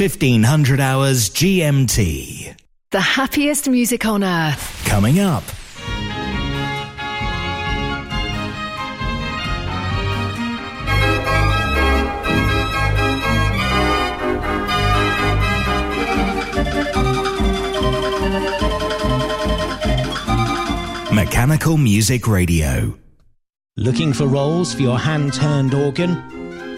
It's 1500 hours GMT. The happiest music on earth. Coming up. Mechanical Music Radio. Looking for rolls for your hand turned organ?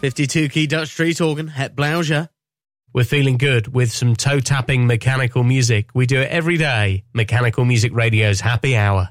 Fifty-two key Dutch Street organ, Het Blauja. We're feeling good with some toe tapping mechanical music. We do it every day. Mechanical Music Radio's happy hour.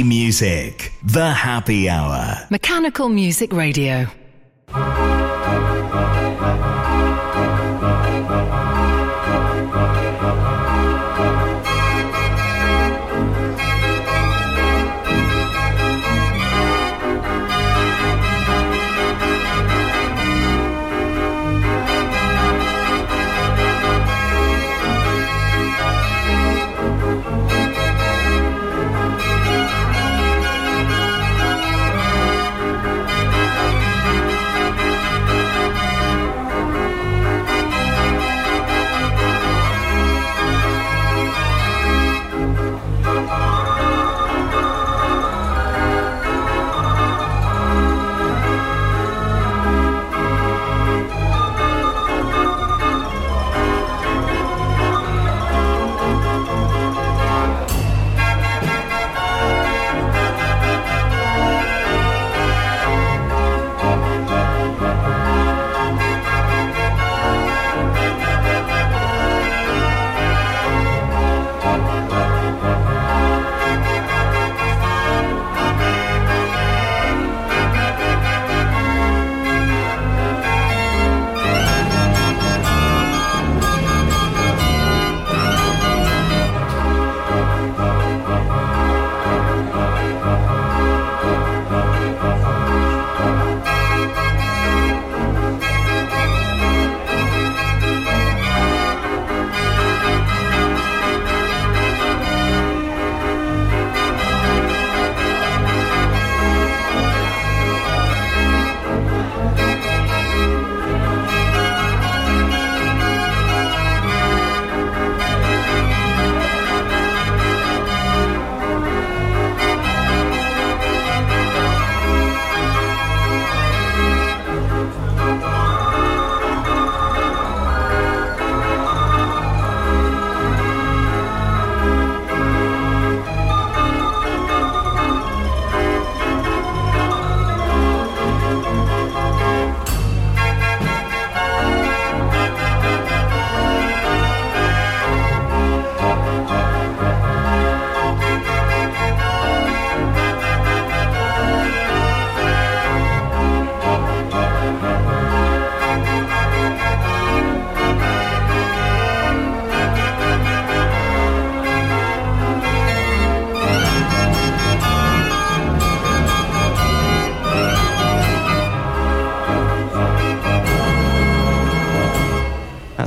Music. The happy hour. Mechanical Music Radio.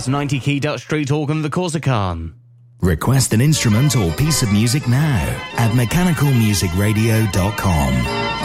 That's 90 key Dutch Street organ, the Corsican. Request an instrument or piece of music now at mechanicalmusicradio.com.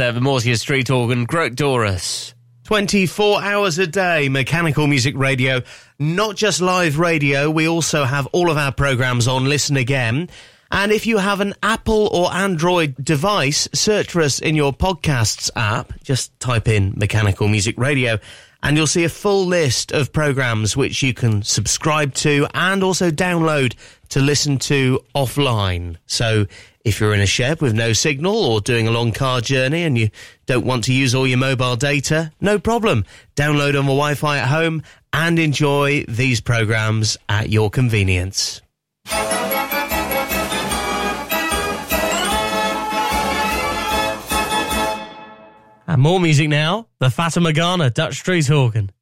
The Moorsia Street organ, Grote Dorus. 24 hours a day, mechanical music radio, not just live radio. We also have all of our programs on Listen Again. And if you have an Apple or Android device, search for us in your podcasts app. Just type in mechanical music radio and you'll see a full list of programs which you can subscribe to and also download to listen to offline. So if you're in a shed with no signal or doing a long car journey and you don't want to use all your mobile data, no problem. Download on the Wi-Fi at home and enjoy these programs at your convenience. And more music now. The Fata Morgana Dutch Street Organ.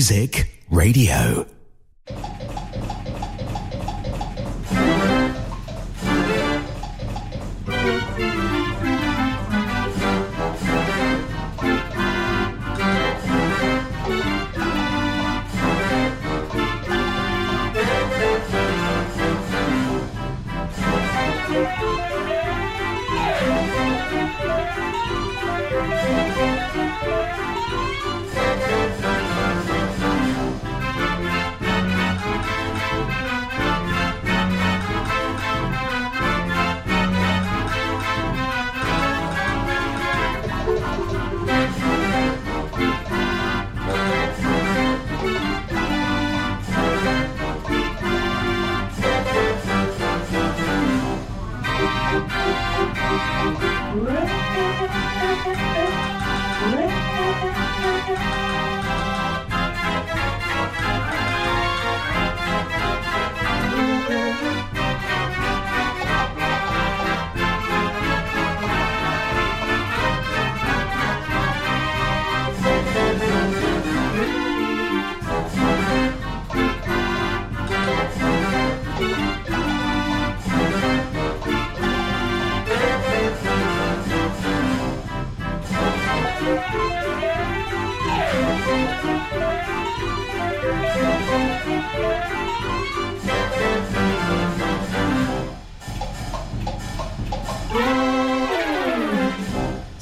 Music Radio.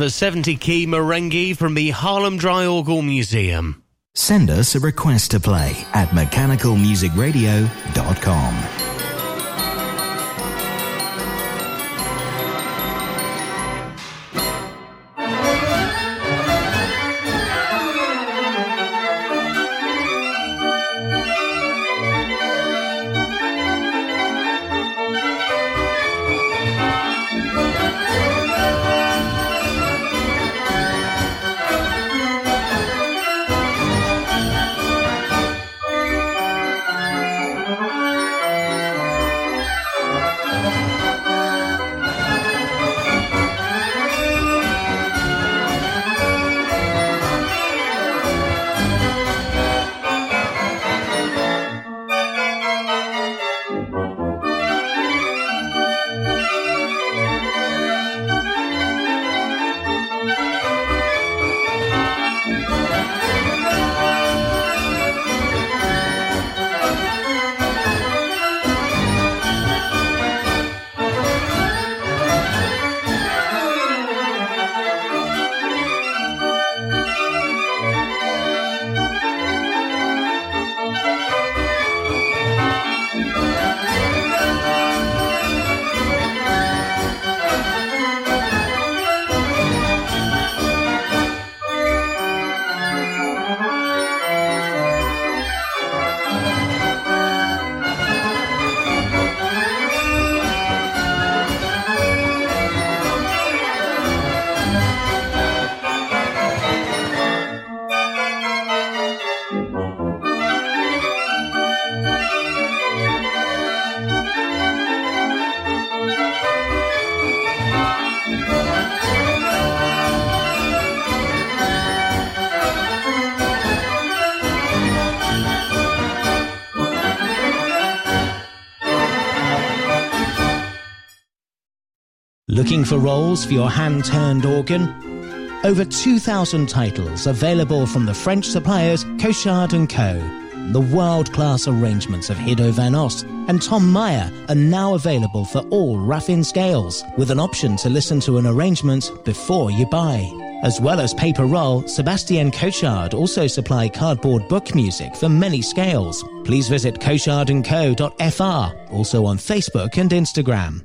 The 70 key Marenghi from the Haarlem Draaiorgel Museum. Send us a request to play at mechanicalmusicradio.com. Looking for rolls for your hand-turned organ? Over 2,000 titles available from the French suppliers Cochard & Co. The world-class arrangements of Hiddo van Ost and Tom Meyer are now available for all Raffin scales, with an option to listen to an arrangement before you buy. As well as paper roll, Sebastien Cochard also supply cardboard book music for many scales. Please visit cochardandco.fr, also on Facebook and Instagram.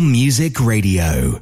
Music Radio.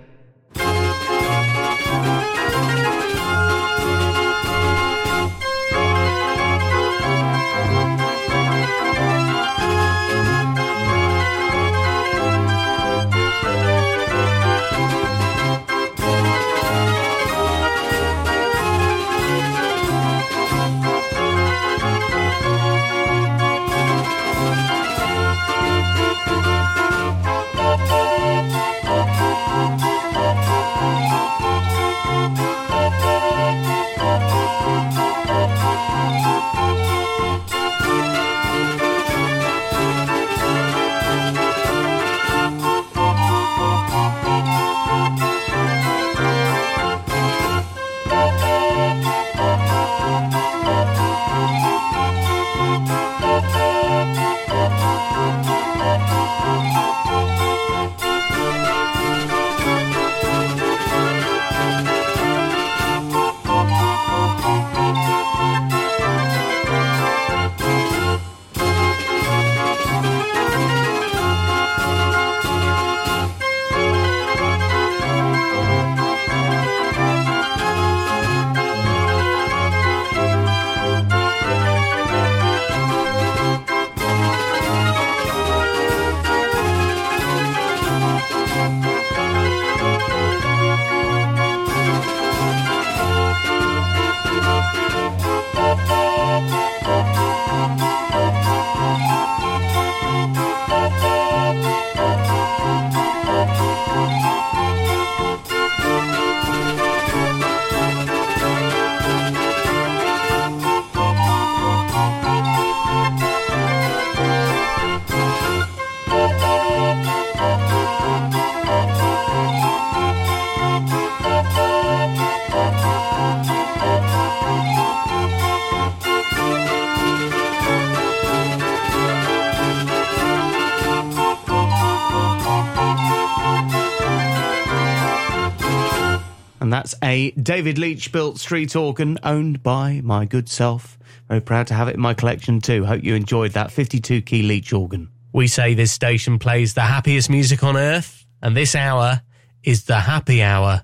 A David Leach built street organ owned by my good self. Very proud to have it in my collection too. Hope you enjoyed that 52 key Leach organ. We say this station plays the happiest music on earth, and this hour is the happy hour.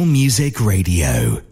Music Radio.